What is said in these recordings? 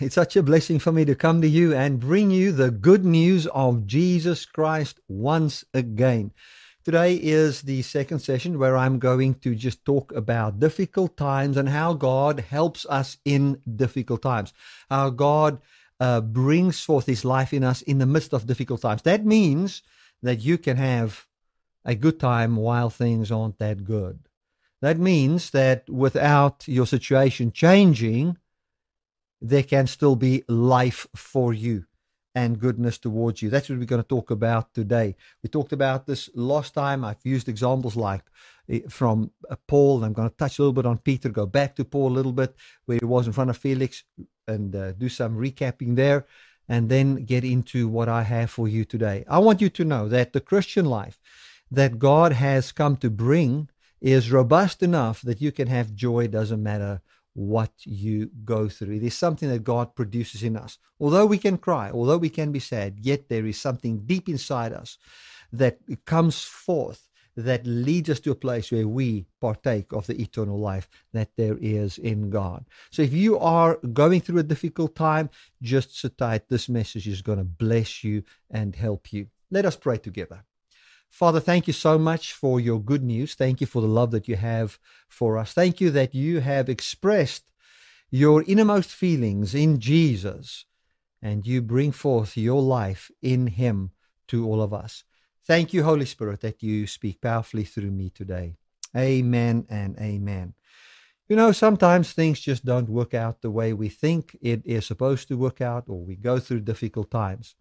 It's such a blessing for me to come to you and bring you the good news of Jesus Christ once again. Today is the second session where I'm going to just talk about difficult times and how God helps us in difficult times. How God uh, brings forth His life in us in the midst of difficult times. That means that you can have a good time while things aren't that good. That means that without your situation changing, there can still be life for you and goodness towards you. That's what we're going to talk about today. We talked about this last time. I've used examples like eh, from uh, Paul. I'm going to touch a little bit on Peter, go back to Paul a little bit, where he was in front of Felix, and uh, do some recapping there, and then get into what I have for you today. I want you to know that the Christian life that God has come to bring is robust enough that you can have joy, doesn't matter what you go through. It is something that God produces in us. Although we can cry, although we can be sad, yet there is something deep inside us that comes forth that leads us to a place where we partake of the eternal life that there is in God. So if you are going through a difficult time, just sit tight. This message is going to bless you and help you. Let us pray together. Father, thank you so much for your good news. Thank you for the love that you have for us. Thank you that you have expressed your innermost feelings in Jesus and you bring forth your life in him to all of us. Thank you, Holy Spirit, that you speak powerfully through me today. Amen and amen. You know, sometimes things just don't work out the way we think it is supposed to work out, or we go through difficult times.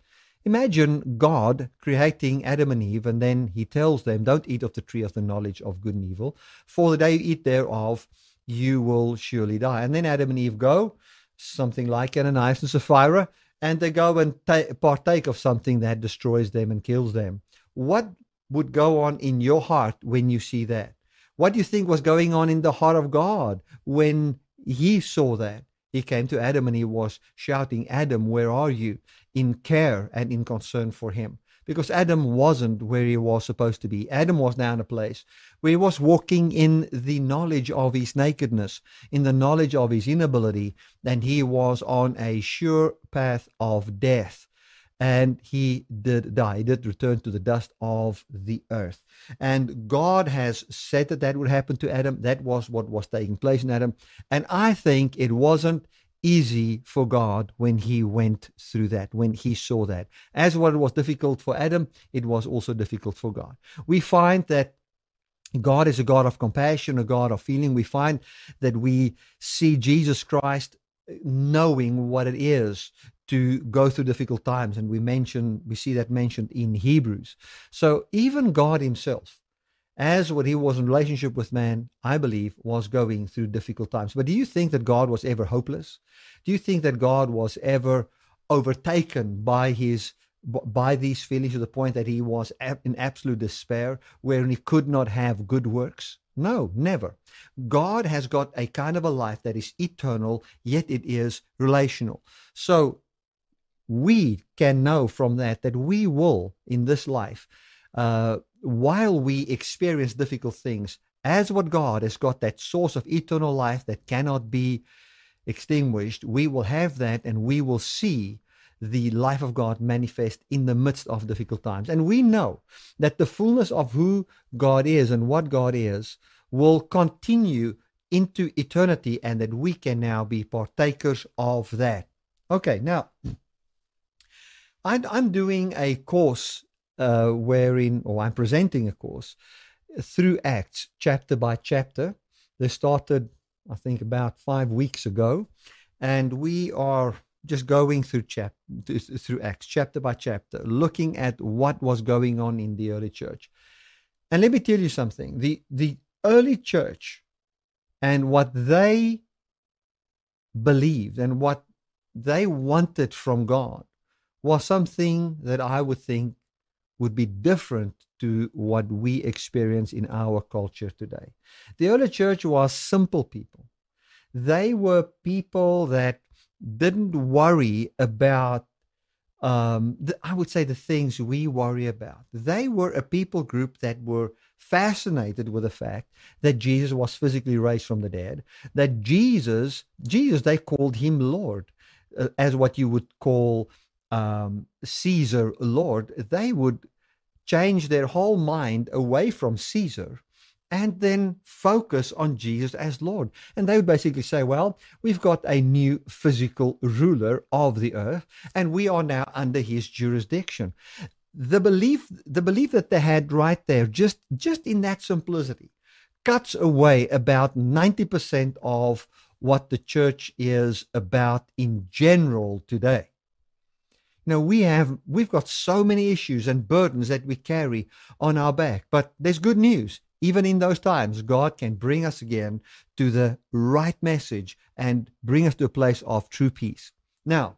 Imagine God creating Adam and Eve, and then he tells them, Don't eat of the tree of the knowledge of good and evil, for the day you eat thereof, you will surely die. And then Adam and Eve go, something like Ananias and Sapphira, and they go and ta- partake of something that destroys them and kills them. What would go on in your heart when you see that? What do you think was going on in the heart of God when he saw that? He came to Adam and he was shouting, Adam, where are you? In care and in concern for him. Because Adam wasn't where he was supposed to be. Adam was now in a place where he was walking in the knowledge of his nakedness, in the knowledge of his inability, and he was on a sure path of death and he did die. Did return to the dust of the earth. And God has said that that would happen to Adam. That was what was taking place in Adam. And I think it wasn't easy for God when he went through that, when he saw that. As what was difficult for Adam, it was also difficult for God. We find that God is a God of compassion, a God of feeling. We find that we see Jesus Christ knowing what it is to go through difficult times and we mention we see that mentioned in hebrews so even god himself as what he was in relationship with man i believe was going through difficult times but do you think that god was ever hopeless do you think that god was ever overtaken by his by these feelings to the point that he was in absolute despair where he could not have good works no, never. God has got a kind of a life that is eternal, yet it is relational. So we can know from that that we will in this life uh, while we experience difficult things as what god has got that source of eternal life that cannot be extinguished we will have that and we will see the life of god manifest in the midst of difficult times. And we know that the fullness of who god is and what god is will continue into eternity and that we can now be partakers of that. Okay now I'm doing a course uh, wherein, or I'm presenting a course through Acts, chapter by chapter. They started, I think, about five weeks ago, and we are just going through chap through Acts, chapter by chapter, looking at what was going on in the early church. And let me tell you something: the the early church and what they believed and what they wanted from God was something that I would think would be different to what we experience in our culture today. The early church was simple people. They were people that didn't worry about, um, the, I would say, the things we worry about. They were a people group that were fascinated with the fact that Jesus was physically raised from the dead, that Jesus, Jesus, they called him Lord uh, as what you would call um, Caesar Lord, they would change their whole mind away from Caesar and then focus on Jesus as Lord. And they would basically say, well, we've got a new physical ruler of the earth, and we are now under his jurisdiction. The belief, the belief that they had right there, just, just in that simplicity, cuts away about 90% of what the church is about in general today. Know, we have we've got so many issues and burdens that we carry on our back. But there's good news even in those times, God can bring us again to the right message and bring us to a place of true peace. Now,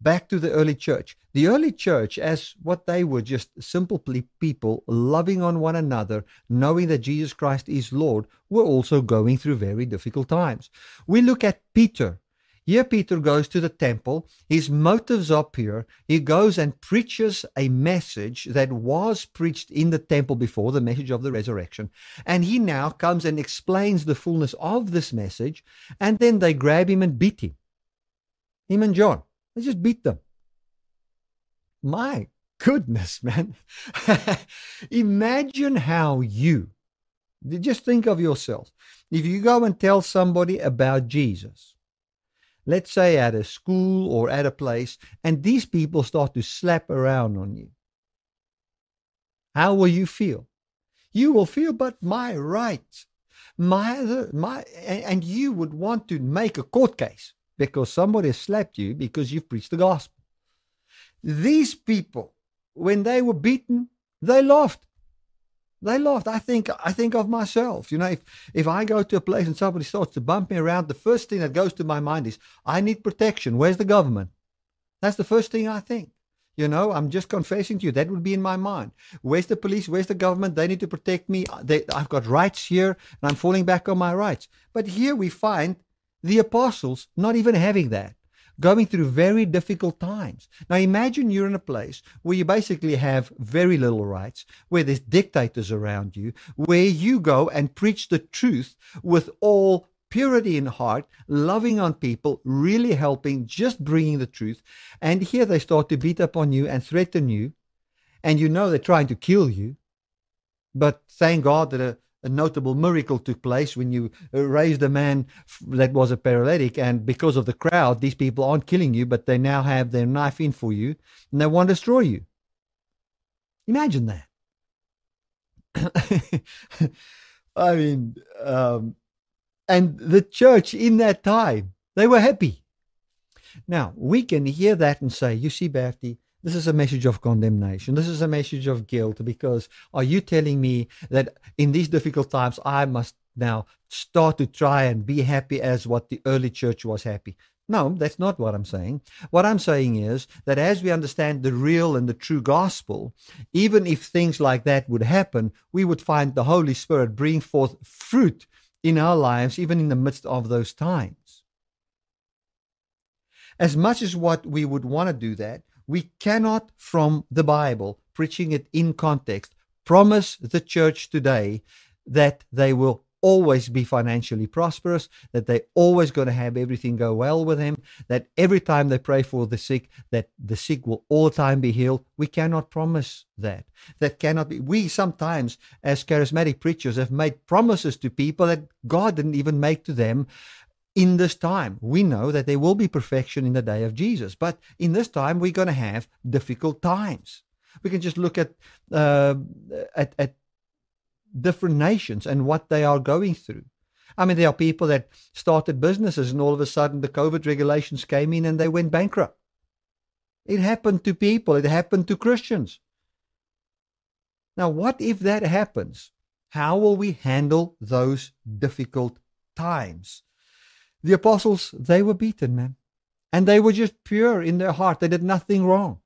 back to the early church. The early church, as what they were, just simple people loving on one another, knowing that Jesus Christ is Lord, were also going through very difficult times. We look at Peter here, Peter goes to the temple. His motives are pure. He goes and preaches a message that was preached in the temple before, the message of the resurrection. And he now comes and explains the fullness of this message. And then they grab him and beat him. Him and John. They just beat them. My goodness, man. Imagine how you, just think of yourself. If you go and tell somebody about Jesus, let's say at a school or at a place, and these people start to slap around on you. How will you feel? You will feel, but my rights, my, my, and you would want to make a court case because somebody slapped you because you've preached the gospel. These people, when they were beaten, they laughed. They laughed. I think I think of myself. You know, if if I go to a place and somebody starts to bump me around, the first thing that goes to my mind is, I need protection. Where's the government? That's the first thing I think. You know, I'm just confessing to you. That would be in my mind. Where's the police? Where's the government? They need to protect me. Uh, they, I've got rights here, and I'm falling back on my rights. But here we find the apostles not even having that going through very difficult times. Now, imagine you're in a place where you basically have very little rights, where there's dictators around you, where you go and preach the truth with all purity in heart, loving on people, really helping, just bringing the truth. And here they start to beat up on you and threaten you. And you know they're trying to kill you. But thank God that a a notable miracle took place when you uh, raised a man that was a paralytic. And because of the crowd, these people aren't killing you, but they now have their knife in for you and they want to destroy you. Imagine that. I mean, um, and the church in that time, they were happy. Now, we can hear that and say, you see, Bertie, this is a message of condemnation. This is a message of guilt because are you telling me that in these difficult times I must now start to try and be happy as what the early church was happy? No, that's not what I'm saying. What I'm saying is that as we understand the real and the true gospel, even if things like that would happen, we would find the Holy Spirit bring forth fruit in our lives, even in the midst of those times. As much as what we would want to do that, we cannot, from the Bible, preaching it in context, promise the church today that they will always be financially prosperous, that they're always going to have everything go well with them, that every time they pray for the sick, that the sick will all the time be healed. We cannot promise that. That cannot be. We sometimes, as charismatic preachers, have made promises to people that God didn't even make to them in this time. We know that there will be perfection in the day of Jesus, but in this time we're going to have difficult times. We can just look at uh, at, at different nations and what they are going through. I mean, there are people that started businesses and all of a sudden the COVID regulations came in and they went bankrupt. It happened to people. It happened to Christians. Now, what if that happens? How will we handle those difficult times? The apostles, they were beaten, man. And they were just pure in their heart. They did nothing wrong.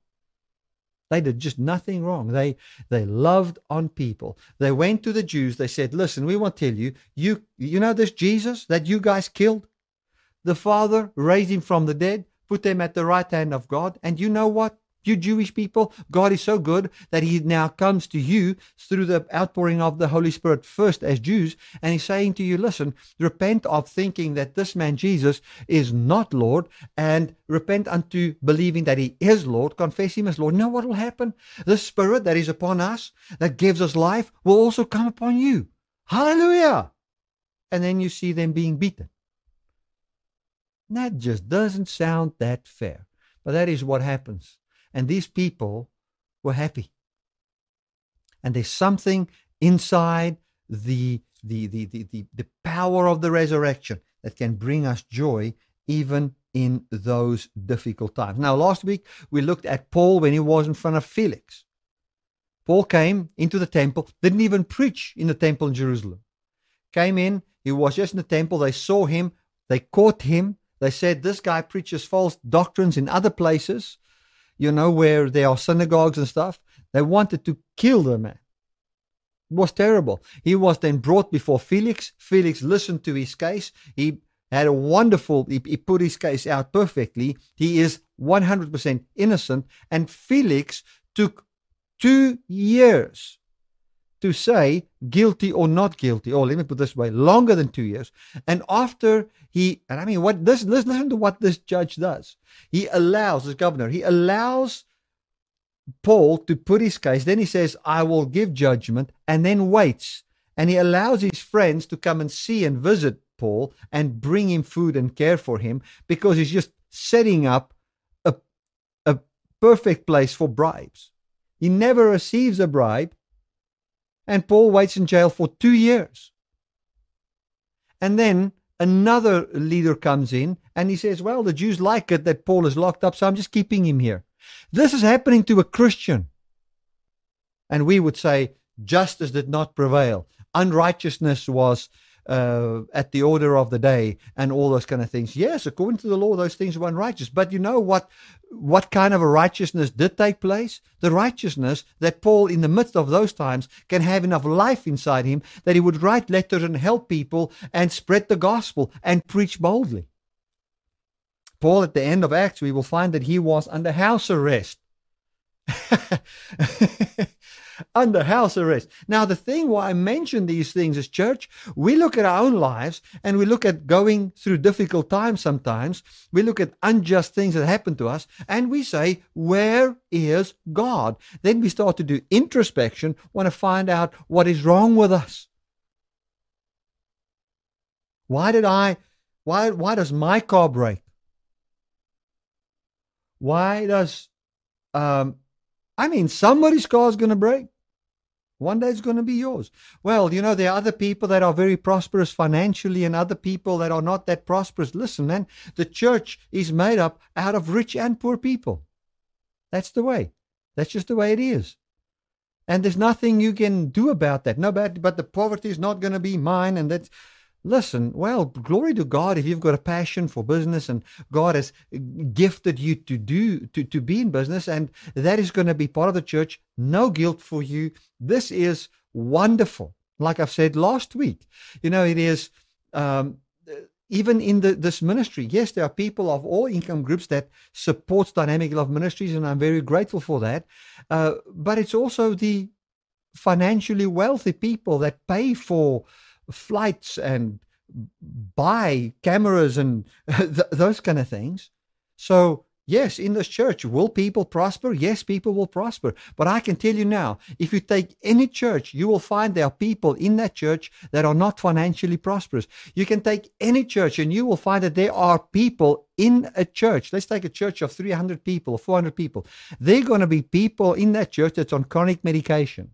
They did just nothing wrong. They they loved on people. They went to the Jews. They said, "Listen, we want to tell you, you you know this Jesus that you guys killed? The Father raised him from the dead, put him at the right hand of God, and you know what? You Jewish people, God is so good that He now comes to you through the outpouring of the Holy Spirit first as Jews, and He's saying to you, listen, repent of thinking that this man Jesus is not Lord, and repent unto believing that He is Lord, confess Him as Lord. Know what will happen? The Spirit that is upon us, that gives us life, will also come upon you. Hallelujah! And then you see them being beaten. That just doesn't sound that fair. But that is what happens. And these people were happy. And there's something inside the, the, the, the, the, power of the resurrection that can bring us joy even in those difficult times. Now, last week we looked at Paul when he was in front of Felix. Paul came into the temple, didn't even preach in the temple in Jerusalem. Came in, he was just in the temple. They saw him, they caught him. They said, This guy preaches false doctrines in other places you know, where there are synagogues and stuff. They wanted to kill the man. It was terrible. He was then brought before Felix. Felix listened to his case. He had a wonderful, he, he put his case out perfectly. He is 100% innocent. And Felix took two years to say guilty or not guilty, or let me put this way, longer than two years. And after he, and I mean, what this, listen, listen to what this judge does. He allows, this governor, he allows Paul to put his case. Then he says, I will give judgment, and then waits. And he allows his friends to come and see and visit Paul and bring him food and care for him because he's just setting up a, a perfect place for bribes. He never receives a bribe and Paul waits in jail for two years. And then another leader comes in and he says, Well, the Jews like it that Paul is locked up, so I'm just keeping him here. This is happening to a Christian. And we would say, Justice did not prevail. Unrighteousness was uh, at the order of the day and all those kind of things. Yes, according to the law, those things were unrighteous. But you know what? What kind of a righteousness did take place? The righteousness that Paul, in the midst of those times, can have enough life inside him that he would write letters and help people and spread the gospel and preach boldly. Paul, at the end of Acts, we will find that he was under house arrest. under house arrest. Now, the thing why I mention these things is, church, we look at our own lives and we look at going through difficult times sometimes. We look at unjust things that happen to us and we say, Where is God? Then we start to do introspection, want to find out what is wrong with us. Why did I, why, why does my car break? Why does um, I mean, somebody's car is going to break. One day it's going to be yours. Well, you know, there are other people that are very prosperous financially and other people that are not that prosperous. Listen, man, the church is made up out of rich and poor people. That's the way. That's just the way it is. And there's nothing you can do about that. No, but, but the poverty is not going to be mine. And that's, listen, well, glory to God if you've got a passion for business and God has gifted you to do to, to be in business and that is going to be part of the church. No guilt for you. This is wonderful. Like I've said last week, you know, it is um, even in the, this ministry. Yes, there are people of all income groups that supports Dynamic Love Ministries, and I'm very grateful for that. Uh, but it's also the financially wealthy people that pay for flights and buy cameras and th- those kind of things. So, yes, in this church, will people prosper? Yes, people will prosper. But I can tell you now, if you take any church, you will find there are people in that church that are not financially prosperous. You can take any church and you will find that there are people in a church. Let's take a church of 300 people or 400 people. They're going to be people in that church that's on chronic medication.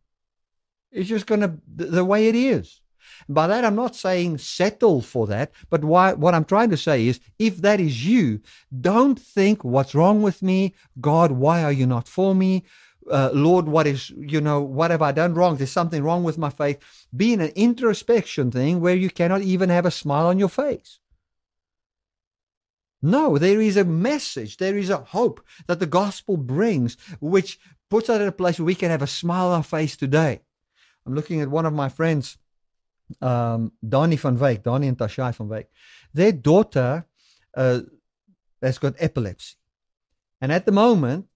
It's just going to, the way it is. By that, I'm not saying settle for that, but why, what I'm trying to say is if that is you, don't think, what's wrong with me? God, why are you not for me? Uh, Lord, what is, you know, what have I done wrong? There's something wrong with my faith. Be in an introspection thing where you cannot even have a smile on your face. No, there is a message, there is a hope that the gospel brings, which puts us in a place where we can have a smile on our face today. I'm looking at one of my friends um, Donnie van Wyk, Donnie and Tashai van Wyk, their daughter uh, has got epilepsy. And at the moment,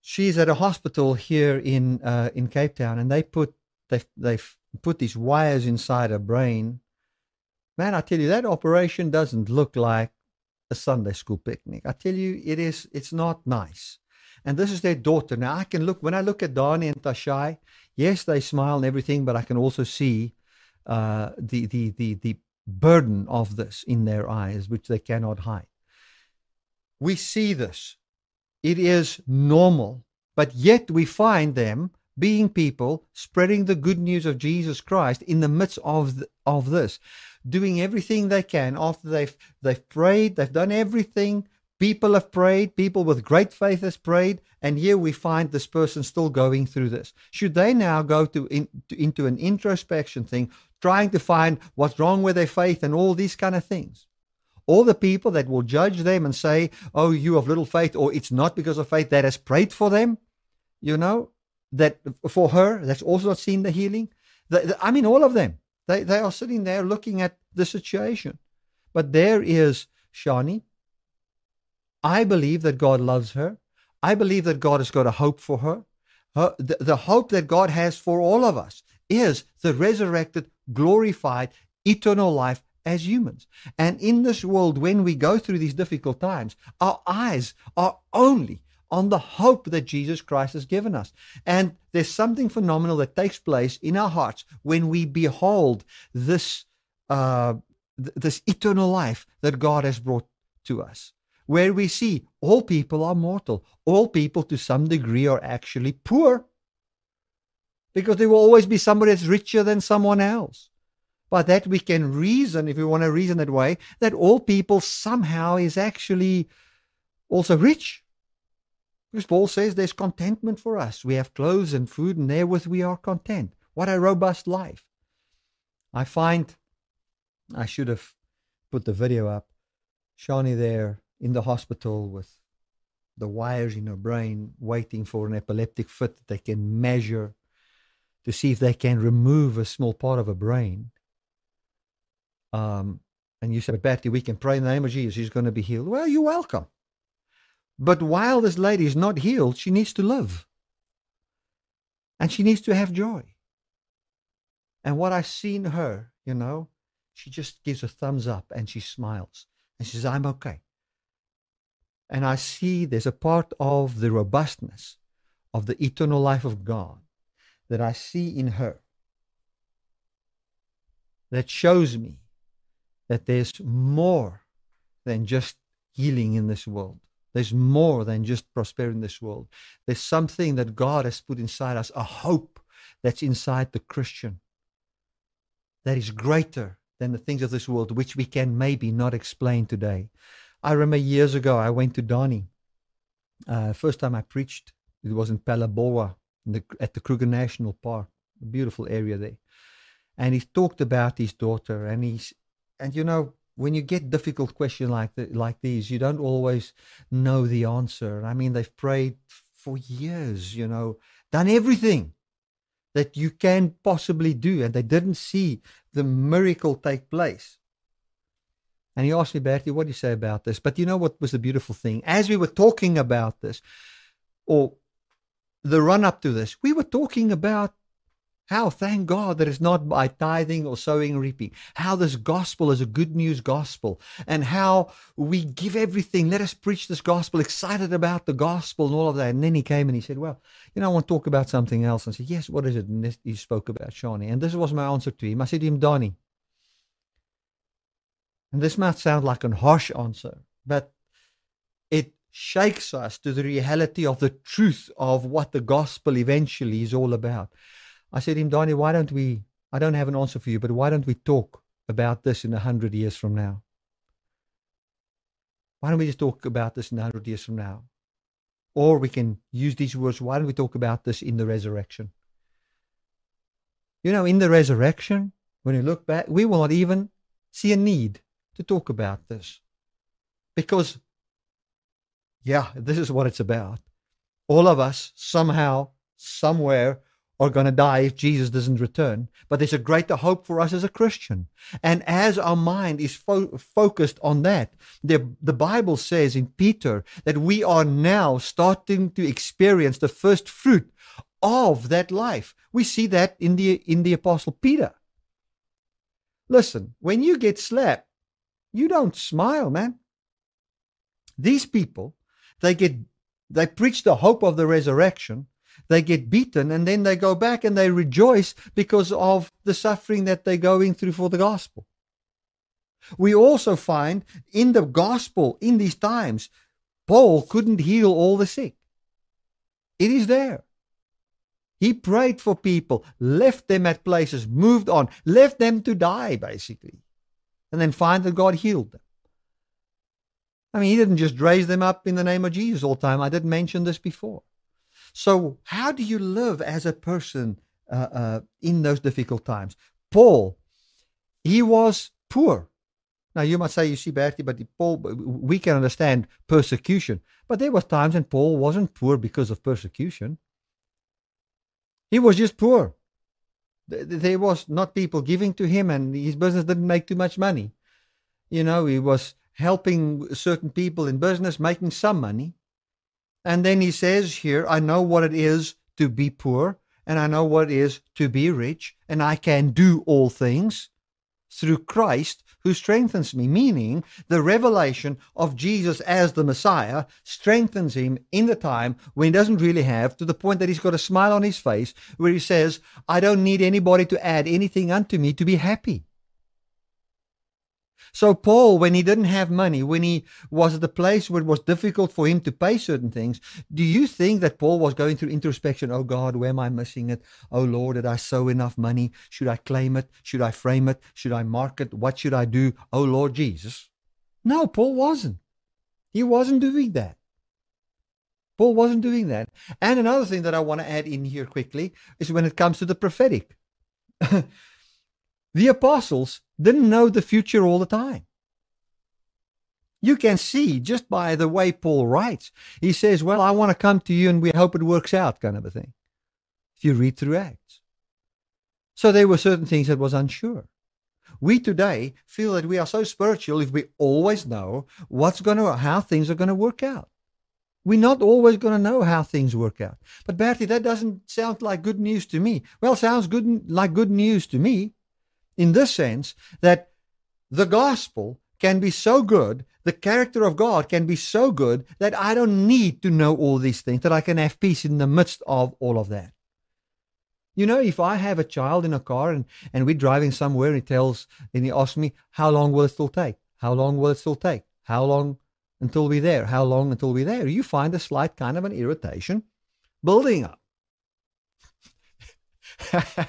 she's at a hospital here in uh, in Cape Town, and they put they they put these wires inside her brain. Man, I tell you, that operation doesn't look like a Sunday school picnic. I tell you, it is. It's not nice. And this is their daughter. Now I can look when I look at Donnie and Tashai. Yes, they smile and everything, but I can also see uh, the the the the burden of this in their eyes, which they cannot hide. We see this. It is normal, but yet we find them being people spreading the good news of Jesus Christ in the midst of the, of this, doing everything they can after they've they've prayed, they've done everything. People have prayed, people with great faith has prayed, and here we find this person still going through this. Should they now go to, in, to into an introspection thing, trying to find what's wrong with their faith and all these kind of things? All the people that will judge them and say, "Oh, you have little faith," or "It's not because of faith," that has prayed for them, you know, that for her that's also not seen the healing. The, the, I mean, all of them. They they are sitting there looking at the situation, but there is Shani. I believe that God loves her. I believe that God has got a hope for her. her the, the hope that God has for all of us is the resurrected, glorified, eternal life as humans. And in this world, when we go through these difficult times, our eyes are only on the hope that Jesus Christ has given us. And there's something phenomenal that takes place in our hearts when we behold this uh, th- this eternal life that God has brought to us, where we see all people are mortal, all people to some degree are actually poor, because there will always be somebody that's richer than someone else. But that we can reason, if we want to reason that way, that all people somehow is actually also rich because Paul says there's contentment for us. We have clothes and food, and therewith we are content. What a robust life. I find I should have put the video up. Shani there in the hospital with the wires in her brain, waiting for an epileptic fit that they can measure to see if they can remove a small part of her brain. Um, and you said, Bertie, we can pray in the name of Jesus. She's going to be healed. Well, you're welcome. But while this lady is not healed, she needs to live. And she needs to have joy. And what I see in her, you know, she just gives a thumbs up and she smiles and she says, I'm okay. And I see there's a part of the robustness of the eternal life of God that I see in her that shows me that there's more than just healing in this world. There's more than just prosperity in this world. There's something that God has put inside us, a hope that's inside the Christian that is greater than the things of this world, which we can maybe not explain today. I remember years ago, I went to Donnie. Uh, first time I preached, it was in Phalaborwa the, at the Kruger National Park, a beautiful area there. And he talked about his daughter, and he's, and you know, when you get difficult questions like the, like these, you don't always know the answer. I mean, they've prayed for years, you know, done everything that you can possibly do, and they didn't see the miracle take place. And he asked me, Bertie, what do you say about this? But you know what was the beautiful thing? As we were talking about this, or the run up to this, we were talking about how, thank God, that it's not by tithing or sowing reaping. How this gospel is a good news gospel. And how we give everything. Let us preach this gospel, excited about the gospel and all of that. And then he came and he said, Well, you know, I want to talk about something else. And I said, Yes, what is it? And he spoke about Shani. And this was my answer to him. I said to him, Donnie. And this might sound like a harsh answer, but it shakes us to the reality of the truth of what the gospel eventually is all about. I said to him, Donnie, why don't we, I don't have an answer for you, but why don't we talk about this in a hundred years from now? Why don't we just talk about this in a hundred years from now? Or we can use these words, why don't we talk about this in the resurrection? You know, in the resurrection, when you look back, we will not even see a need to talk about this. Because, yeah, this is what it's about. All of us, somehow, somewhere, are going to die if Jesus doesn't return, but there's a greater hope for us as a Christian. And as our mind is fo- focused on that, the, the Bible says in Peter that we are now starting to experience the first fruit of that life. We see that in the in the apostle Peter. Listen, when you get slapped, you don't smile, man. These people, they get they preach the hope of the resurrection, they get beaten, and then they go back and they rejoice because of the suffering that they're going through for the gospel. We also find in the gospel in these times, Paul couldn't heal all the sick. It is there. He prayed for people, left them at places, moved on, left them to die, basically. And then find that God healed them. I mean, he didn't just raise them up in the name of Jesus all the time. I didn't mention this before. So, how do you live as a person uh, uh, in those difficult times? Paul, he was poor. Now, you might say, you see, Bertie, but Paul, we can understand persecution. But there was times when Paul wasn't poor because of persecution. He was just poor. There was not people giving to him, and his business didn't make too much money. You know, he was helping certain people in business, making some money. And then he says here, I know what it is to be poor, and I know what it is to be rich, and I can do all things through Christ who strengthens me, meaning the revelation of Jesus as the Messiah strengthens him in the time when he doesn't really have, to the point that he's got a smile on his face, where he says, I don't need anybody to add anything unto me to be happy. So, Paul, when he didn't have money, when he was at a place where it was difficult for him to pay certain things, do you think that Paul was going through introspection? Oh God, where am I missing it? Oh Lord, did I sow enough money? Should I claim it? Should I frame it? Should I mark it? What should I do? Oh Lord Jesus. No, Paul wasn't. He wasn't doing that. Paul wasn't doing that. And another thing that I want to add in here quickly is when it comes to the prophetic. the apostles didn't know the future all the time. You can see just by the way Paul writes. He says, Well, I want to come to you and we hope it works out, kind of a thing. If you read through Acts. So there were certain things that was unsure. We today feel that we are so spiritual if we always know what's going to, how things are going to work out. We're not always going to know how things work out. But Bertie, that doesn't sound like good news to me. Well, sounds good like good news to me in this sense that the gospel can be so good, the character of God can be so good that I don't need to know all these things, that I can have peace in the midst of all of that. You know, if I have a child in a car and, and we're driving somewhere and he tells and he asks me, How long will it still take? How long will it still take? How long until we're there? How long until we're there? You find a slight kind of an irritation building up.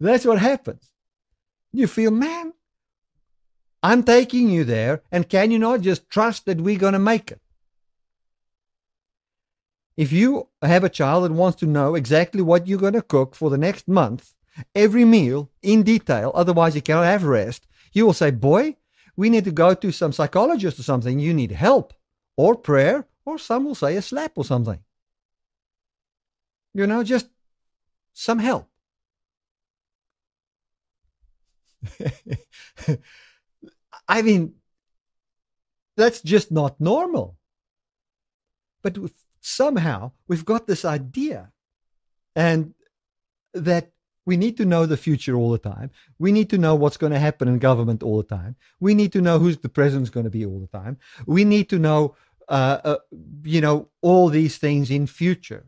That's what happens. You feel, man, I'm taking you there, and can you not just trust that we're going to make it? If you have a child that wants to know exactly what you're going to cook for the next month, every meal in detail, otherwise you cannot have rest, you will say, Boy, we need to go to some psychologist or something. You need help or prayer, or some will say a slap or something. You know, just some help. I mean, that's just not normal. But somehow we've got this idea, and that we need to know the future all the time. We need to know what's going to happen in government all the time. We need to know who's the president's going to be all the time. We need to know, uh, uh, you know, all these things in future.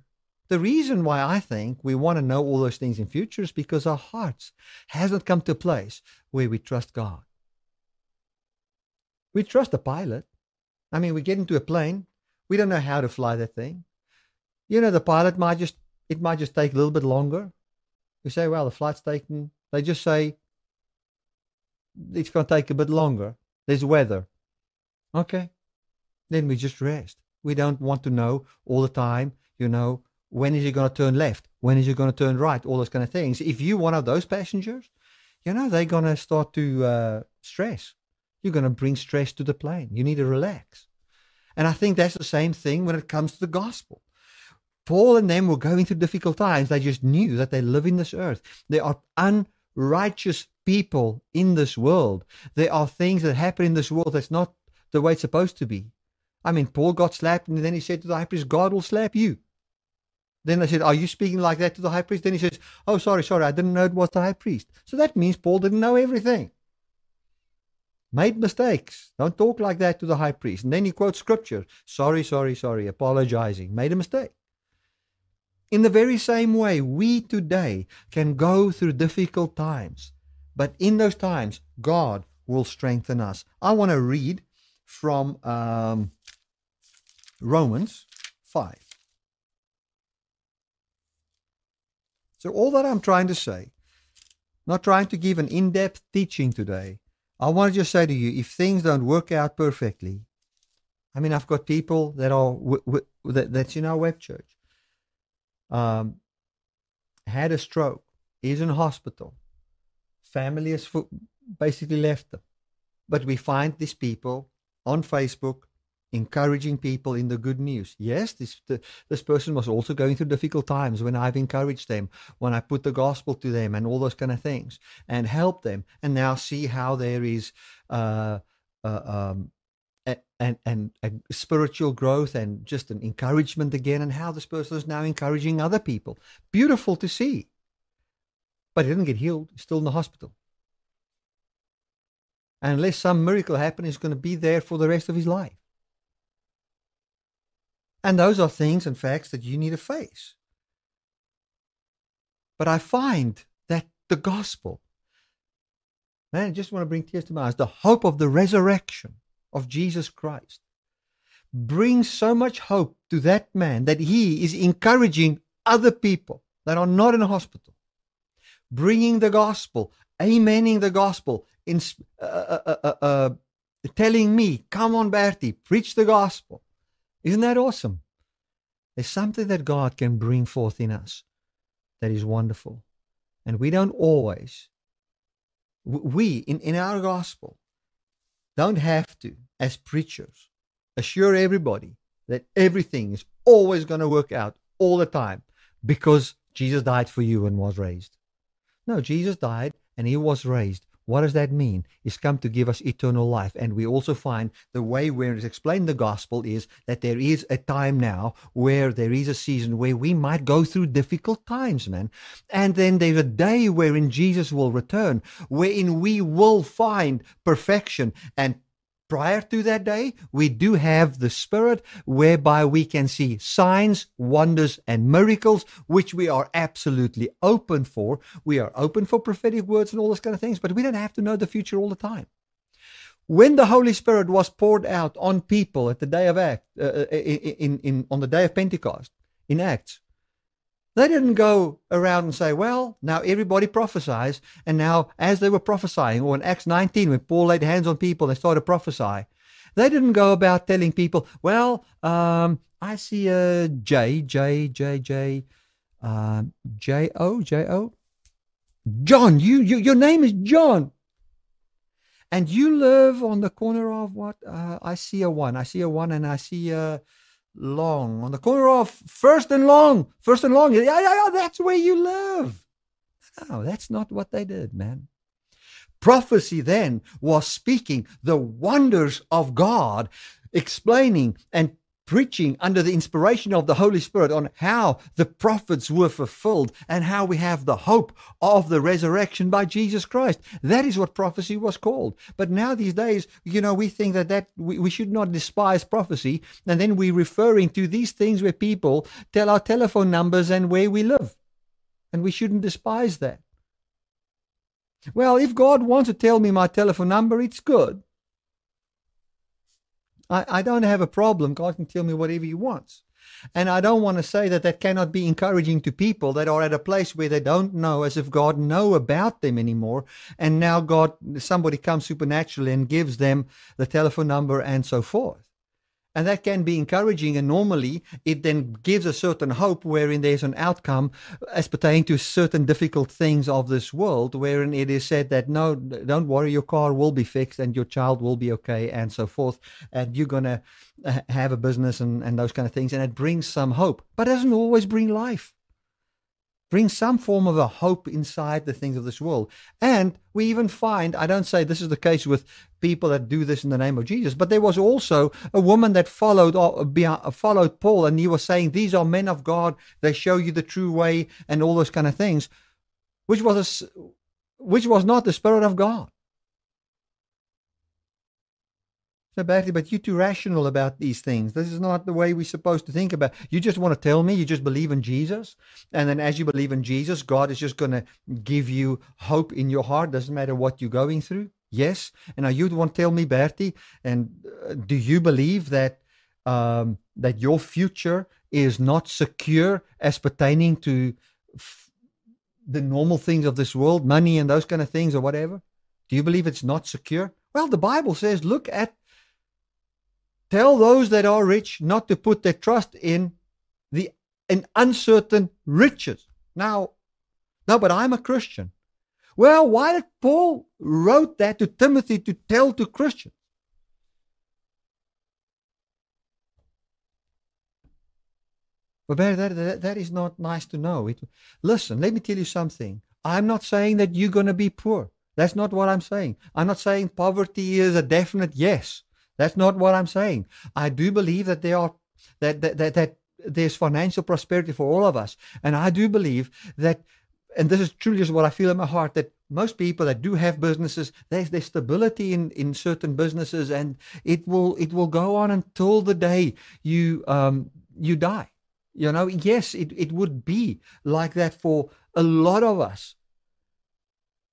The reason why I think we want to know all those things in future is because our hearts hasn't come to a place where we trust God. We trust the pilot. I mean, we get into a plane, we don't know how to fly that thing. You know, the pilot might just it might just take a little bit longer. We say, well, the flight's taking. They just say it's going to take a bit longer. There's weather. Okay. Then we just rest. We don't want to know all the time, you know, when is he going to turn left? When is he going to turn right? All those kind of things. If you're one of those passengers, you know, they're going to start to uh, stress. You're going to bring stress to the plane. You need to relax. And I think that's the same thing when it comes to the gospel. Paul and them were going through difficult times. They just knew that they live in this earth. There are unrighteous people in this world. There are things that happen in this world that's not the way it's supposed to be. I mean, Paul got slapped, and then he said to the high priest, God will slap you. Then they said, Are you speaking like that to the high priest? Then he says, Oh, sorry, sorry, I didn't know it was the high priest. So that means Paul didn't know everything. Made mistakes. Don't talk like that to the high priest. And then he quotes scripture. Sorry, sorry, sorry, apologizing. Made a mistake. In the very same way, we today can go through difficult times, but in those times, God will strengthen us. I want to read from um, Romans 5. So, all that I'm trying to say, not trying to give an in depth teaching today, I want to just say to you if things don't work out perfectly, I mean, I've got people that are w- w- that, that's in our web church um, had a stroke, is in hospital. Family has basically left them. But we find these people on Facebook encouraging people in the good news. Yes, this this person was also going through difficult times when I've encouraged them, when I put the gospel to them, and all those kind of things, and help them. And now see how there is uh, uh, um, and and spiritual growth and just an encouragement again and how this person is now encouraging other people beautiful to see but he didn't get healed he's still in the hospital and unless some miracle happens he's going to be there for the rest of his life and those are things and facts that you need to face but i find that the gospel man i just want to bring tears to my eyes the hope of the resurrection of Jesus Christ brings so much hope to that man that he is encouraging other people that are not in a hospital, bringing the gospel, amening the gospel, in, uh, uh, uh, uh, telling me, come on, Bertie, preach the gospel. Isn't that awesome? There's something that God can bring forth in us that is wonderful. And we don't always, we, in, in our gospel, don't have to, as preachers, assure everybody that everything is always going to work out all the time because Jesus died for you and was raised. No, Jesus died and he was raised what does that mean? He's come to give us eternal life. And we also find the way where it's explained the gospel is that there is a time now where there is a season where we might go through difficult times, man. And then there's a day wherein Jesus will return, wherein we will find perfection and prior to that day, we do have the Spirit whereby we can see signs, wonders, and miracles, which we are absolutely open for. We are open for prophetic words and all those kind of things, but we don't have to know the future all the time. When the Holy Spirit was poured out on people at the day of Act, uh, uh in, in, in, on the day of Pentecost in Acts, they didn't go around and say, well, now everybody prophesies. And now, as they were prophesying, or in Acts 19, when Paul laid hands on people, they started to prophesy. They didn't go about telling people, well, um, I see a J, J, J, J, um, J O, J O. John, you, you, your name is John. And you live on the corner of what? Uh, I see a one. I see a one, and I see a long on the corner of First and Long. First and Long. Yeah, yeah, yeah. That's where you live. No, that's not what they did, man. Prophecy then was speaking the wonders of God, explaining and preaching under the inspiration of the Holy Spirit on how the prophets were fulfilled and how we have the hope of the resurrection by Jesus Christ. That is what prophecy was called. But now these days, you know, we think that, that we, we should not despise prophecy. And then we're referring to these things where people tell our telephone numbers and where we live. And we shouldn't despise that. Well, if God wants to tell me my telephone number, it's good. I, I don't have a problem. God can tell me whatever He wants. And I don't want to say that that cannot be encouraging to people that are at a place where they don't know as if God know about them anymore. And now God, somebody comes supernaturally and gives them the telephone number and so forth. And that can be encouraging. And normally it then gives a certain hope wherein there's an outcome as pertaining to certain difficult things of this world, wherein it is said that no, don't worry, your car will be fixed and your child will be okay and so forth. And you're going to uh, have a business and, and those kind of things. And it brings some hope, but it doesn't always bring life bring some form of a hope inside the things of this world. And we even find, I don't say this is the case with people that do this in the name of Jesus, but there was also a woman that followed uh, followed Paul, and he was saying, "These are men of God. They show you the true way, and all those kind of things," which was a, which was not the spirit of God. So badly, but you're too rational about these things. This is not the way we're supposed to think about. You just want to tell me you just believe in Jesus, and then as you believe in Jesus, God is just going to give you hope in your heart. Doesn't matter what you're going through. Yes, and now you want to tell me, Bertie, and uh, do you believe that um, that your future is not secure as pertaining to f- the normal things of this world, money and those kind of things, or whatever? Do you believe it's not secure? Well, the Bible says, look at Tell those that are rich not to put their trust in the in uncertain riches. Now, no, but I'm a Christian. Well, why did Paul wrote that to Timothy to tell to Christians? But that, that, that is not nice to know. It, listen, let me tell you something. I'm not saying that you're going to be poor. That's not what I'm saying. I'm not saying poverty is a definite yes. That's not what I'm saying. I do believe that there are that that that, that there's financial prosperity for all of us, and I do believe that. And this is truly just what I feel in my heart that most people that do have businesses, there's there's stability in, in certain businesses, and it will it will go on until the day you um you die. You know, yes, it, it would be like that for a lot of us.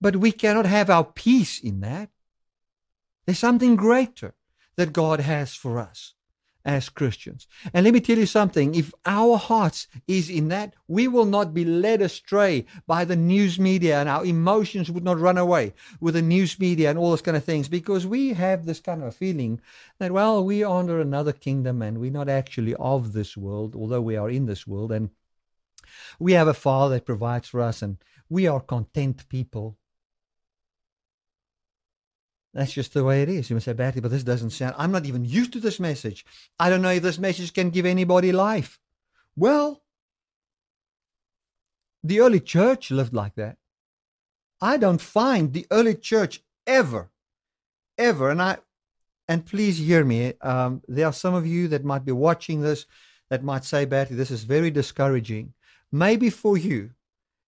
But we cannot have our peace in that. There's something greater that God has for us as Christians. And let me tell you something if our hearts is in that, we will not be led astray by the news media and our emotions would not run away with the news media and all those kind of things because we have this kind of feeling that, well, we are under another kingdom and we're not actually of this world, although we are in this world. And we have a Father that provides for us and we are content people. That's just the way it is. You must say, Bertie, but this doesn't sound, I'm not even used to this message. I don't know if this message can give anybody life. Well, the early church lived like that. I don't find the early church ever, ever, and I, and please hear me. Um, there are some of you that might be watching this that might say, Bertie, this is very discouraging. Maybe for you,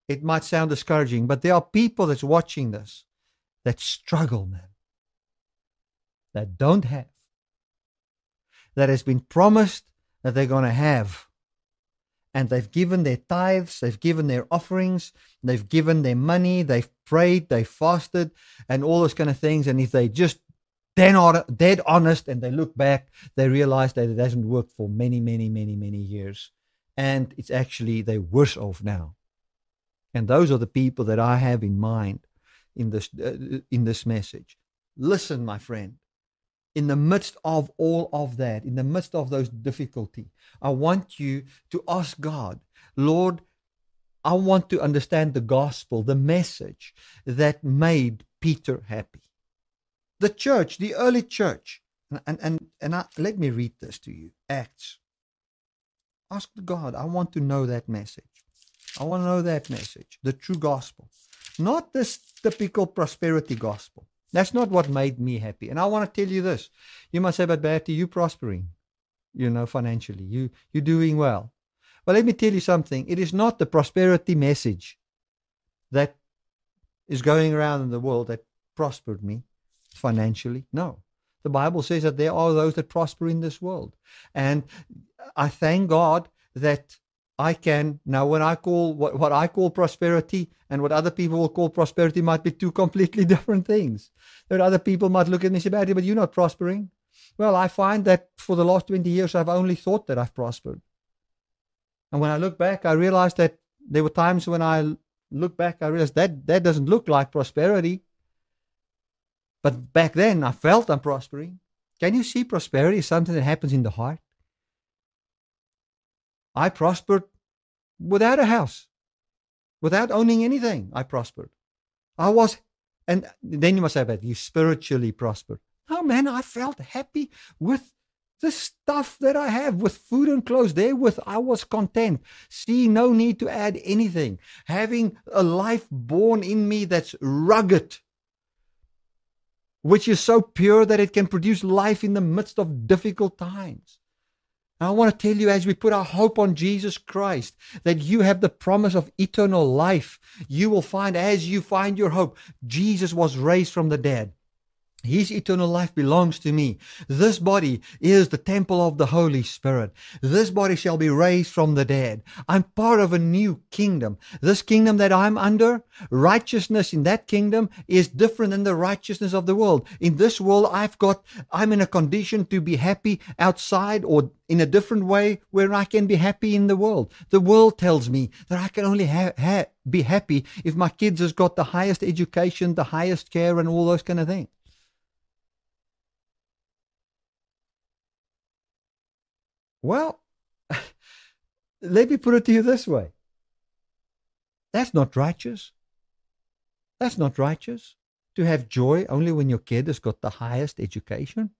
it might sound discouraging, but there are people that's watching this that struggle, man that don't have, that has been promised that they're going to have. And they've given their tithes, they've given their offerings, they've given their money, they've prayed, they've fasted, and all those kind of things. And if they just dead, dead honest and they look back, they realize that it hasn't worked for many, many, many, many years. And it's actually, they're worse off now. And those are the people that I have in mind in this, uh, in this message. Listen, my friend in the midst of all of that, in the midst of those difficulty, I want you to ask God, Lord, I want to understand the gospel, the message that made Peter happy. The church, the early church. And, and, and, I, let me read this to you Acts. Ask God, I want to know that message. I want to know that message, the true gospel. Not this typical prosperity gospel. That's not what made me happy. And I want to tell you this. You must say, but Bertie, you're prospering, you know, financially. You you're doing well. But let me tell you something. It is not the prosperity message that is going around in the world that prospered me financially. No. The Bible says that there are those that prosper in this world. And I thank God that I can now when I call what, what I call prosperity and what other people will call prosperity might be two completely different things. That other people might look at me and say, but you're not prospering. Well, I find that for the last 20 years I've only thought that I've prospered. And when I look back, I realize that there were times when I look back, I realized that that doesn't look like prosperity. But back then I felt I'm prospering. Can you see prosperity is something that happens in the heart? I prospered without a house, without owning anything. I prospered. I was, and then you must say, but you spiritually prospered. No, man, I felt happy with the stuff that I have with food and clothes. Therewith, I was content. See, no need to add anything. Having a life born in me that's rugged, which is so pure that it can produce life in the midst of difficult times. I want to tell you, as we put our hope on Jesus Christ, that you have the promise of eternal life. You will find, as you find your hope, Jesus was raised from the dead. His eternal life belongs to me. This body is the temple of the Holy Spirit. This body shall be raised from the dead. I'm part of a new kingdom. This kingdom that I'm under, righteousness in that kingdom is different than the righteousness of the world. In this world, I've got, I'm in a condition to be happy outside or in a different way where I can be happy in the world. The world tells me that I can only ha- ha- be happy if my kids has got the highest education, the highest care and all those kind of things. Well, let me put it to you this way. That's not righteous. That's not righteous. To have joy only when your kid has got the highest education?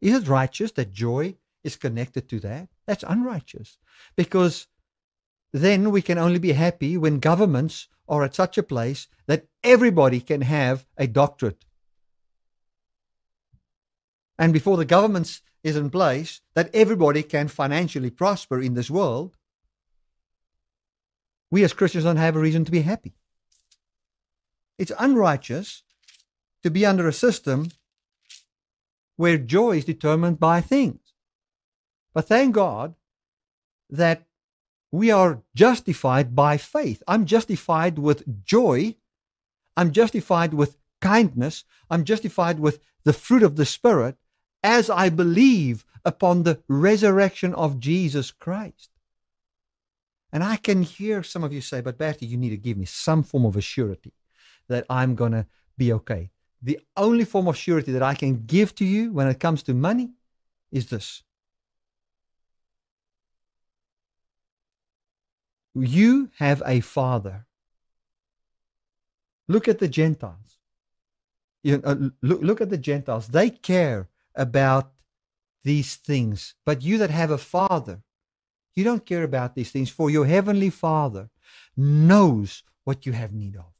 Is it righteous that joy is connected to that? That's unrighteous. Because then we can only be happy when governments are at such a place that everybody can have a doctorate. And before the government is in place that everybody can financially prosper in this world, we as Christians don't have a reason to be happy. It's unrighteous to be under a system where joy is determined by things. But thank God that we are justified by faith. I'm justified with joy. I'm justified with kindness. I'm justified with the fruit of the Spirit as I believe upon the resurrection of Jesus Christ. And I can hear some of you say, but Bertie, you need to give me some form of a surety that I'm going to be okay. The only form of surety that I can give to you when it comes to money is this. You have a father. Look at the Gentiles. You know, look, look at the Gentiles. They care about these things. But you that have a father, you don't care about these things, for your heavenly Father knows what you have need of.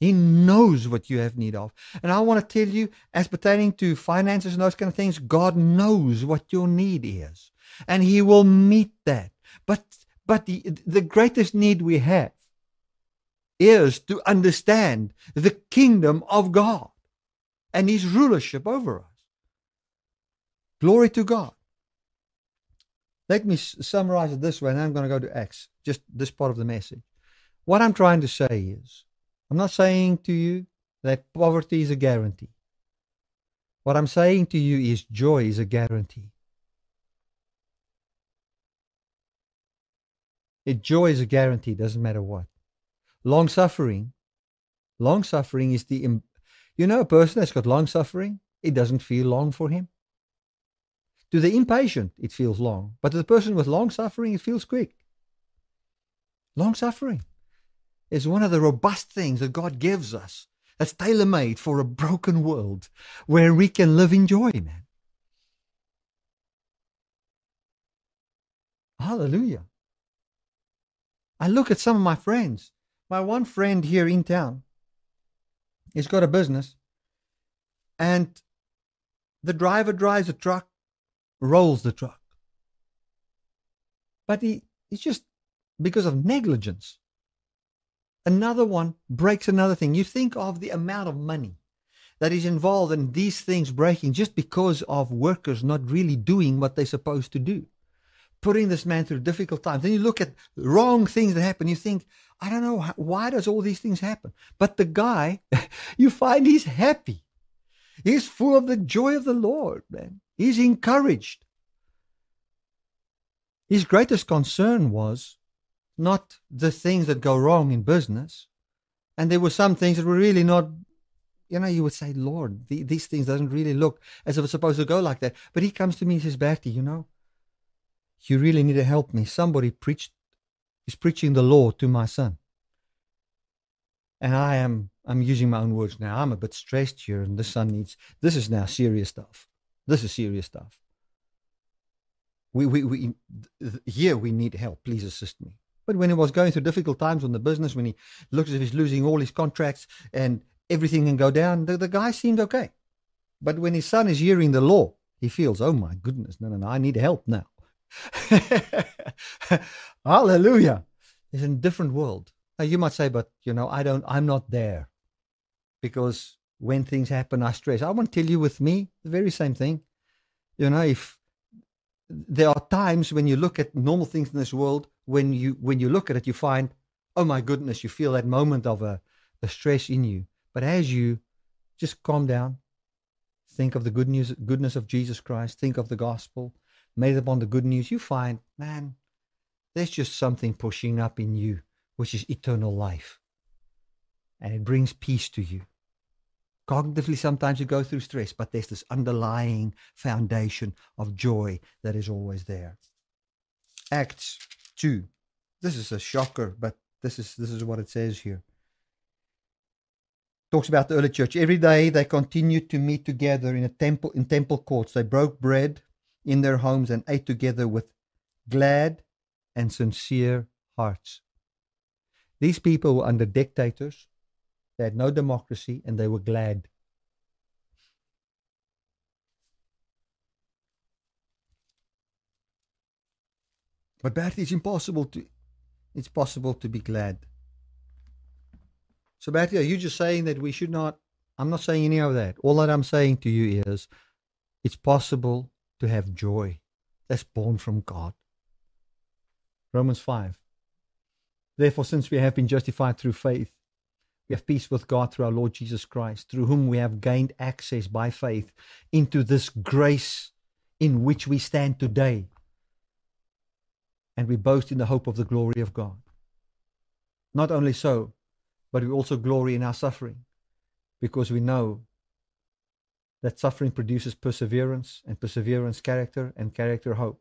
He knows what you have need of. And I want to tell you, as pertaining to finances and those kind of things, God knows what your need is. And He will meet that. But but the, the greatest need we have is to understand the kingdom of God and his rulership over us. Glory to God. Let me summarize it this way, and I'm going to go to Acts, just this part of the message. What I'm trying to say is, I'm not saying to you that poverty is a guarantee. What I'm saying to you is joy is a guarantee. It, joy is a guarantee, doesn't matter what. Long suffering, long suffering is the you know, a person that's got long suffering, it doesn't feel long for him. To the impatient, it feels long. But to the person with long suffering, it feels quick. Long suffering is one of the robust things that God gives us that's tailor made for a broken world where we can live in joy, man. Hallelujah. I look at some of my friends. My one friend here in town, He's got a business. And the driver drives a truck, rolls the truck. But he, it's just because of negligence. Another one breaks another thing. You think of the amount of money that is involved in these things breaking just because of workers not really doing what they're supposed to do putting this man through difficult times. Then you look at wrong things that happen. You think, I don't know, why does all these things happen? But the guy, you find he's happy. He's full of the joy of the Lord, man. He's encouraged. His greatest concern was not the things that go wrong in business. And there were some things that were really not you know, you would say, Lord, the, these things doesn't really look as if it's supposed to go like that. But he comes to me and says, Bertie, you know, you really need to help me. Somebody preached is preaching the law to my son. And I am I'm using my own words now. I'm a bit stressed here, and the son needs this is now serious stuff. This is serious stuff. We we, we here we need help. Please assist me. But when he was going through difficult times on the business, when he looks as if he's losing all his contracts and everything can go down, the, the guy seemed okay. But when his son is hearing the law, he feels, oh my goodness, no, no, no, I need help now. Hallelujah. It's a different world. Now you might say, but you know, I don't, I'm not there because when things happen, I stress. I want to tell you with me, the very same thing. You know, if there are times when you look at normal things in this world, when you when you look at it, you find, oh my goodness, you feel that moment of a, a stress in you. But as you just calm down, think of the good news, goodness of Jesus Christ, think of the gospel, made upon the good news, you find, man, there's just something pushing up in you, which is eternal life. And it brings peace to you. Cognitively, sometimes you go through stress, but there's this underlying foundation of joy that is always there. Acts 2. This is a shocker, but this is this is what it says here. Talks about the early church. Every day they continued to meet together in a temple in temple courts. They broke bread in their homes and ate together with glad and sincere hearts. These people were under dictators they had no democracy and they were glad. But Bertie, it's impossible to it's possible to be glad. So Bertie, are you just saying that we should not I'm not saying any of that. All that I'm saying to you is it's possible to have joy that's born from God. Romans 5. Therefore, since we have been justified through faith, we have peace with God through our Lord Jesus Christ, through whom we have gained access by faith into this grace in which we stand today. And we boast in the hope of the glory of God. Not only so, but we also glory in our suffering because we know that suffering produces perseverance, and perseverance, character, and character, hope.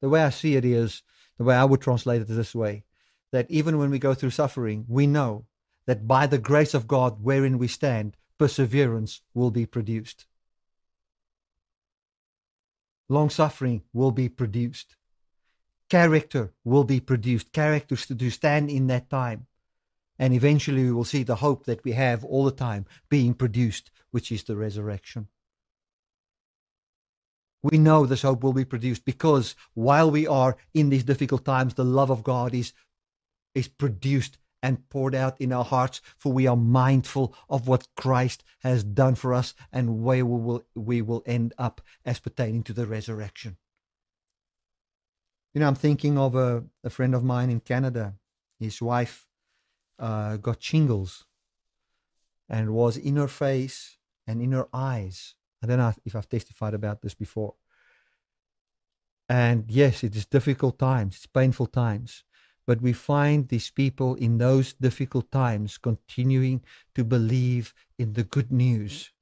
The way I see it is, the way I would translate it this way that even when we go through suffering, we know that by the grace of God wherein we stand, perseverance will be produced. Long suffering will be produced. Character will be produced. Characters to stand in that time. And eventually we will see the hope that we have all the time being produced, which is the resurrection. We know this hope will be produced because while we are in these difficult times, the love of God is, is produced and poured out in our hearts, for we are mindful of what Christ has done for us and where we will, we will end up as pertaining to the resurrection. You know, I'm thinking of a, a friend of mine in Canada. His wife uh, got shingles and was in her face and in her eyes. I don't know if I've testified about this before. And yes, it is difficult times, it's painful times. But we find these people in those difficult times continuing to believe in the good news,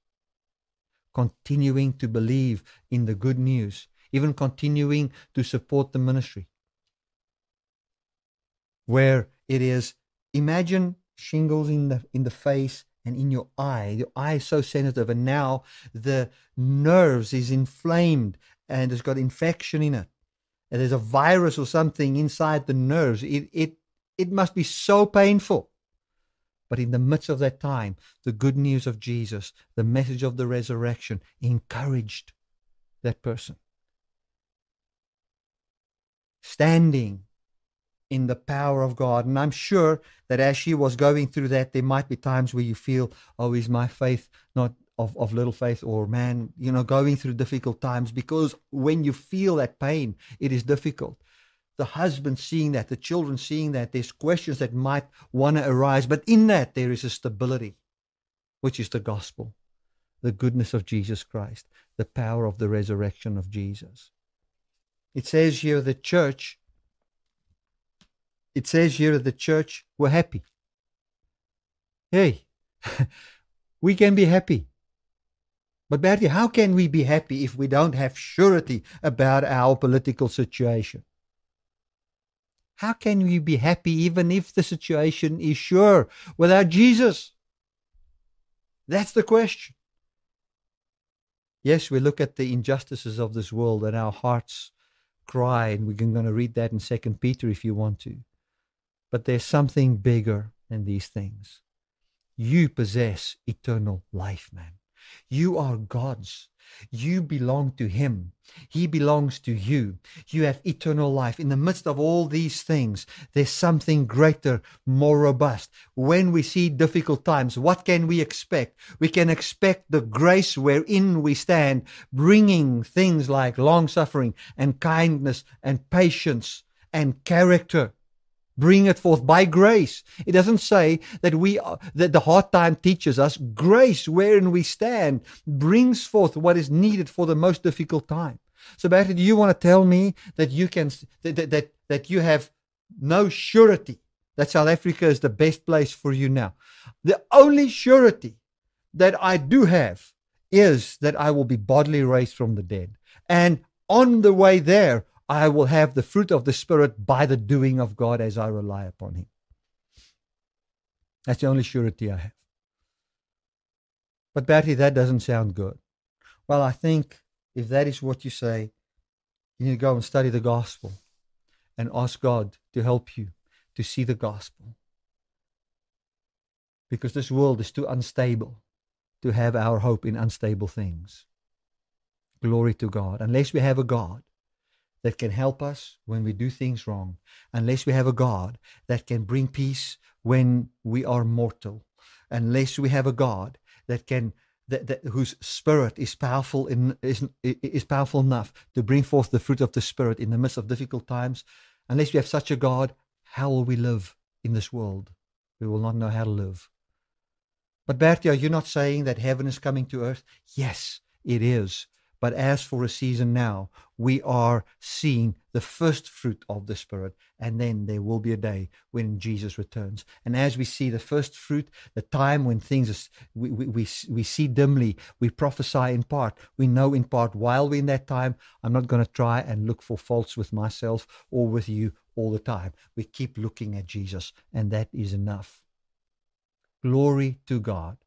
continuing to believe in the good news, even continuing to support the ministry. Where it is, imagine shingles in the in the face and in your eye. Your eye is so sensitive, and now the nerves is inflamed and it's got infection in it and there's a virus or something inside the nerves, it, it, it must be so painful. But in the midst of that time, the good news of Jesus, the message of the resurrection, encouraged that person. Standing in the power of God. And I'm sure that as she was going through that, there might be times where you feel, oh, is my faith not of, of little faith or man, you know, going through difficult times because when you feel that pain, it is difficult. The husband seeing that, the children seeing that, there's questions that might want to arise, but in that there is a stability, which is the gospel, the goodness of Jesus Christ, the power of the resurrection of Jesus. It says here the church, it says here at the church we're happy. Hey, we can be happy. But Bertie, how can we be happy if we don't have surety about our political situation? How can we be happy even if the situation is sure without Jesus? That's the question. Yes, we look at the injustices of this world and our hearts cry, and we're going to read that in Second Peter if you want to. But there's something bigger than these things. You possess eternal life, man. You are God's. You belong to Him. He belongs to you. You have eternal life. In the midst of all these things, there's something greater, more robust. When we see difficult times, what can we expect? We can expect the grace wherein we stand, bringing things like long suffering and kindness and patience and character bring it forth by grace. It doesn't say that we that the hard time teaches us grace wherein we stand brings forth what is needed for the most difficult time. So, Bertie, do you want to tell me that you can that that that you have no surety that South Africa is the best place for you now? The only surety that I do have is that I will be bodily raised from the dead, and on the way there, I will have the fruit of the Spirit by the doing of God as I rely upon Him. That's the only surety I have. But, Bertie, that doesn't sound good. Well, I think if that is what you say, you need to go and study the gospel and ask God to help you to see the gospel. Because this world is too unstable to have our hope in unstable things. Glory to God. Unless we have a God that can help us when we do things wrong, unless we have a God that can bring peace when we are mortal, unless we have a God that can that, that whose spirit is powerful in, is, is powerful enough to bring forth the fruit of the spirit in the midst of difficult times, unless we have such a God, how will we live in this world? We will not know how to live. But Bertie, are you not saying that heaven is coming to earth? Yes, it is. But as for a season now, we are seeing the first fruit of the Spirit. And then there will be a day when Jesus returns. And as we see the first fruit, the time when things are, we, we, we, we see dimly, we prophesy in part, we know in part. While we're in that time, I'm not going to try and look for faults with myself or with you all the time. We keep looking at Jesus, and that is enough. Glory to God.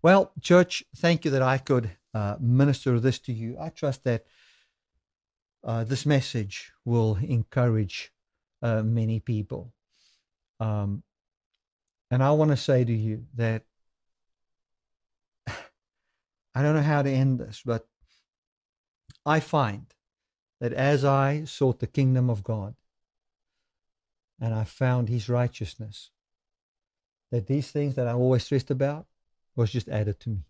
Well, church, thank you that I could uh, minister this to you. I trust that uh, this message will encourage uh, many people. Um, and I want to say to you that I don't know how to end this, but I find that as I sought the kingdom of God and I found his righteousness, that these things that I always stressed about was just added to me.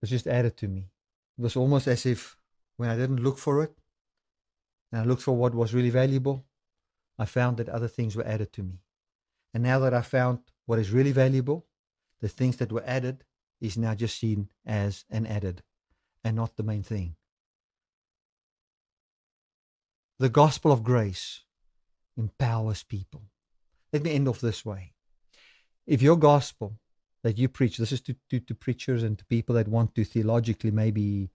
Was just added to me. It was almost as if when I didn't look for it and I looked for what was really valuable, I found that other things were added to me. And now that I found what is really valuable, the things that were added is now just seen as an added and not the main thing. The gospel of grace empowers people. Let me end off this way. If your gospel that you preach, this is to, to, to preachers and to people that want to theologically maybe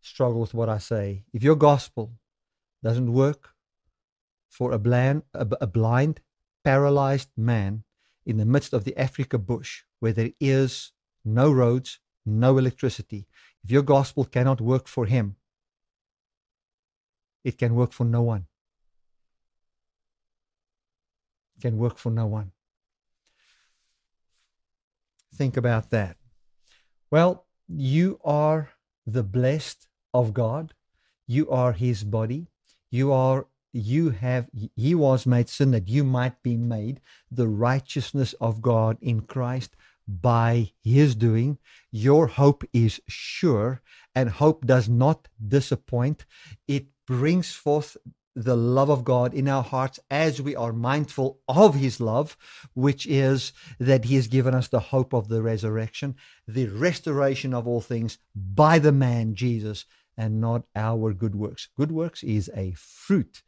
struggle with what I say. If your gospel doesn't work for a, bland, a, a blind, paralyzed man in the midst of the Africa bush where there is no roads, no electricity, if your gospel cannot work for him, it can work for no one. Can work for no one. Think about that. Well, you are the blessed of God. You are his body. You are you have he was made sin that you might be made the righteousness of God in Christ by his doing. Your hope is sure, and hope does not disappoint. It brings forth the love of God in our hearts as we are mindful of His love, which is that He has given us the hope of the resurrection, the restoration of all things by the man Jesus, and not our good works. Good works is a fruit,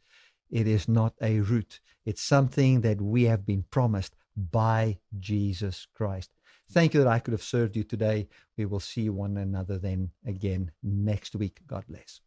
It is not a root. It's something that we have been promised by Jesus Christ. Thank you that I could have served you today. We will see one another then again next week. God bless.